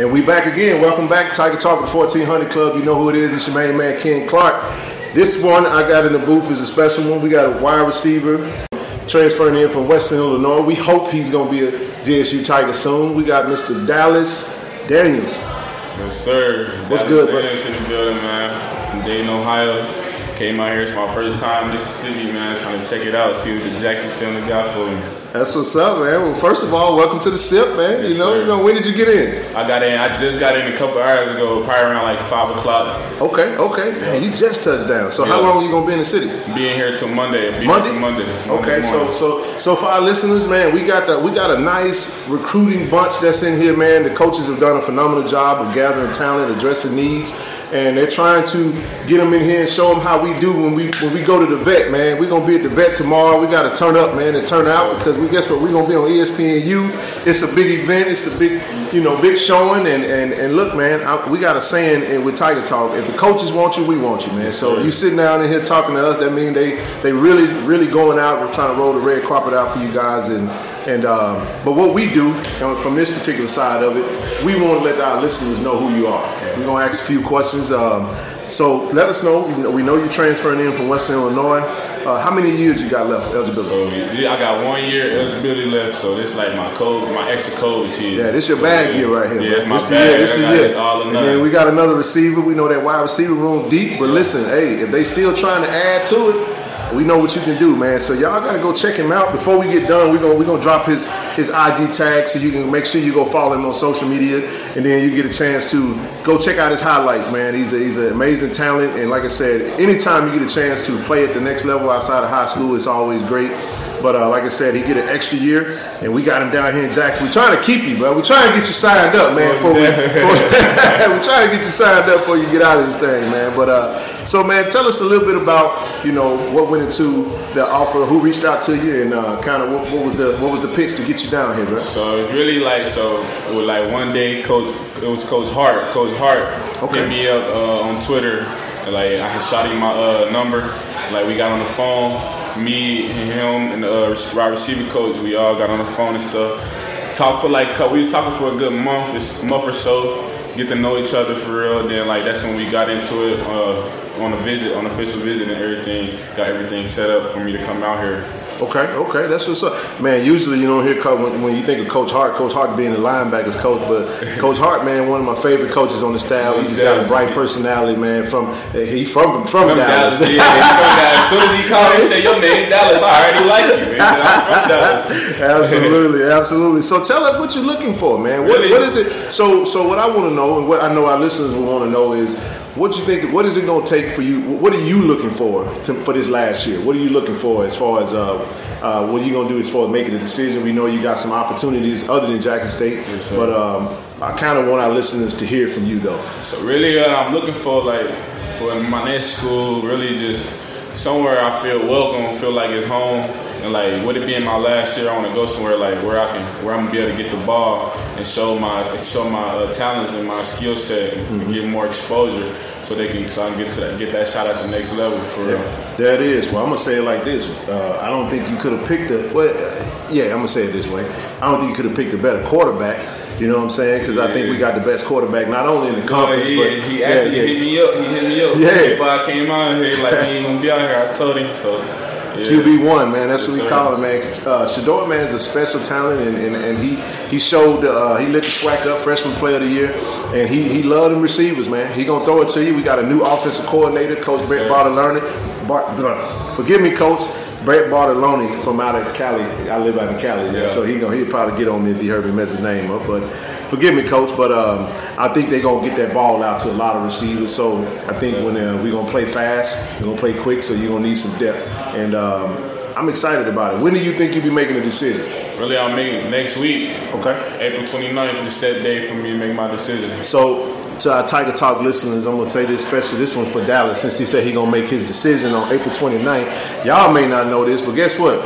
And we back again. Welcome back, Tiger Talk, the 1400 Club. You know who it is. It's your main man, Ken Clark. This one I got in the booth is a special one. We got a wide receiver transferring in from Western Illinois. We hope he's going to be a JSU Tiger soon. We got Mr. Dallas Daniels. Yes, sir. What's Dallas good, bro? Daniels in the building, man. From Dayton, Ohio. Came out here. It's my first time in Mississippi, man. Trying to check it out, see what the Jackson family got for me. That's what's up, man. Well, first of all, welcome to the SIP, man. Yes, you know, sir. you know, when did you get in? I got in. I just got in a couple hours ago, probably around like five o'clock. Okay, okay. Man, you just touched down. So how Yeah. long you gonna be in the city? Being here till Monday. Being Monday? Till Monday. Okay, Monday so morning. so so for our listeners, man, we got the we got a nice recruiting bunch that's in here, man. The coaches have done a phenomenal job of gathering talent, addressing needs, and they're trying to get them in here and show them how we do when we when we go to the vet, man. We're gonna be at the vet tomorrow. We got to turn up, man, and turn out because we guess what? We're gonna be on ESPNU. It's a big event. It's a big you know big showing, and and and look, man, I, we got a saying in- with Tiger Talk: if the coaches want you, we want you, man. So you sitting down in here talking to us, that means they they really really going out. We're trying to roll the red carpet out for you guys, and and um, but what we do from this particular side of it, we want to let our listeners know who you are. We're gonna ask a few questions. Um, so let us know. We know- We know you're transferring in from Western Illinois. Uh, how many years you got left eligibility? So yeah, I got one year eligibility left, so this like my code, my extra code is here. Yeah, this is your bag year right here. Yeah, it's my this bag. year, this I the got year. this all and then we got another receiver. We know that wide receiver room deep, but listen, hey, if they still trying to add to it, we know what you can do, man. So y'all gotta go check him out. Before we get done, we're gonna we gonna drop his his IG tag so you can make sure you go follow him on social media, and then you get a chance to go check out his highlights, man. He's a, he's an amazing talent, and like I said, anytime you get a chance to play at the next level outside of high school, it's always great. But uh, like I said, he get an extra year, and we got him down here in Jackson. We're trying to keep you, bro. We're trying to get you signed up, man. Before we, we're trying to get you signed up before you get out of this thing, man. But uh, so, man, tell us a little bit about you know what went into the offer, who reached out to you, and uh, kind of what, what was the what was the pitch to get you down here, bro. So it's really like so. It was like one day, coach. It was Coach Hart. Coach Hart Okay. hit me up uh, on Twitter. Like I had shot him my uh, number. Like we got on the phone. Me and him and the uh, wide receiver coach. We all got on the phone and stuff. Talked for like we was talking for a good month, month or so. Get to know each other for real. Then like that's when we got into it uh, on a visit, on official visit and everything. Got everything set up for me to come out here. Okay, okay, that's what's up, man. Usually you don't hear when, when you think of Coach Hart, Coach Hart being the linebackers coach, but Coach Hart, man, one of my favorite coaches on the staff. He's just got a bright personality, man. From eh, he from from, From Dallas. Dallas, yeah. he's from Dallas. As soon as he called me, say your name Dallas. I already like you. Said, I'm from Dallas. absolutely, absolutely. So tell us what you're looking for, man. What, Really? what is it? So, so what I want to know, and what I know our listeners will want to know is, what you think? What is it going to take for you? What are you looking for to, for this last year? What are you looking for as far as uh, uh, what are you going to do as far as making a decision? We know you got some opportunities other than Jackson State, Yes, but um, I kind of want our listeners to hear from you, though. So really, uh, I'm looking for like for my next school. Really, just somewhere I feel welcome, feel like it's home, and like with it being my last year, I want to go somewhere like where I can, where I'm gonna be able to get the ball and show my show my uh, talents and my skill set and get more exposure, so they can so I can get to that, get that shot at the next level for real. There it is. Well, I'm gonna say it like this. Uh, I don't think you could have picked a. Well, yeah, I'm gonna say it this way. I don't think you could have picked a better quarterback. You know what I'm saying? Because I think we got the best quarterback, not only in the No, conference, he, but he actually yeah. hit me up. He hit me up Yeah. before I came out here. Like he ain't gonna be out here. I told him so. Yeah. QB one, man. That's Yes, what we call him, man. Uh, Shedeur, man, is a special talent, and, and, and he he showed uh, he lit the SWAC up, freshman player of the year, and he he loved them receivers, man. He gonna throw it to you. We got a new offensive coordinator, Coach Brett sir. Bartolone. Bar, forgive me, Coach. Brett Bartolone from out of Cali. I live out in Cali, Yeah. so he gonna he'll probably get on me if he heard me mess his name up. But forgive me, Coach. But um, I think they're gonna get that ball out to a lot of receivers. So I think when uh, we're gonna play fast, we're gonna play quick. So you're gonna need some depth, and um, I'm excited about it. When do you think you'll be making a decision? Really, I'm making next week. Okay. April 29th is set day for me to make my decision. So to our Tiger Talk listeners, I'm gonna say this special. This one for Dallas, since he said he gonna make his decision on April 29th. Y'all may not know this, but guess what?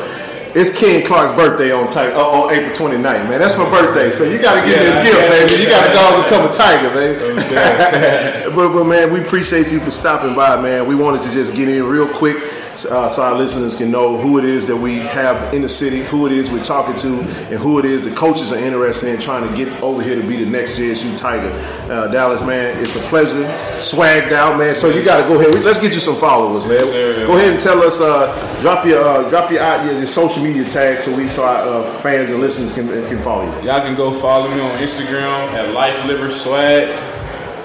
It's Ken Clark's birthday on Tiger, uh, on April 29th, man. That's my birthday, so you gotta give me Yeah, a gift, yeah, baby. You gotta go and become a Tiger, baby. but, but man, we appreciate you for stopping by, man. We wanted to just get in real quick, uh, so our listeners can know who it is that we have in the city, who it is we're talking to, and who it is the coaches are interested in trying to get over here to be the next JSU Tiger. Uh, Dallas, man, it's a pleasure. Swagged out, man. So you got to go ahead. Let's get you some followers, man. Yes, go ahead and tell us. Uh, drop your uh, drop your, your, your social media tag so we so our uh, fans and listeners can can follow you. Y'all can go follow me on Instagram at Life Liver Swag.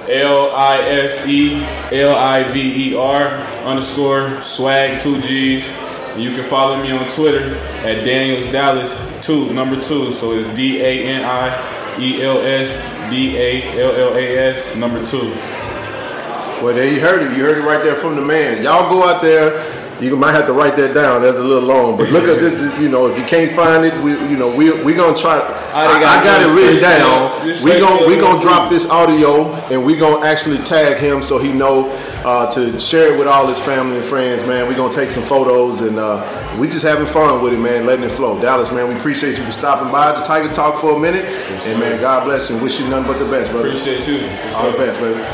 L I F E L I V E R underscore swag two G's. You can follow me on Twitter at Daniels Dallas two number two. So it's D A N I E L S D A L L A S number two. Well, there you heard it. You heard it right there from the man. Y'all go out there you might have to write that down. That's a little long, but look at this. You know, if you can't find it, we you know we we gonna try. I, I got it written down. We gonna we gonna drop this audio and we gonna actually tag him so he know uh, to share it with all his family and friends. Man, we gonna take some photos and uh, we just having fun with it, man. Letting it flow. Dallas, man, we appreciate you for stopping by the Tiger Talk for a minute. Yes, and man, God bless you. Wish you nothing but the best, brother. Appreciate you. All the best, baby.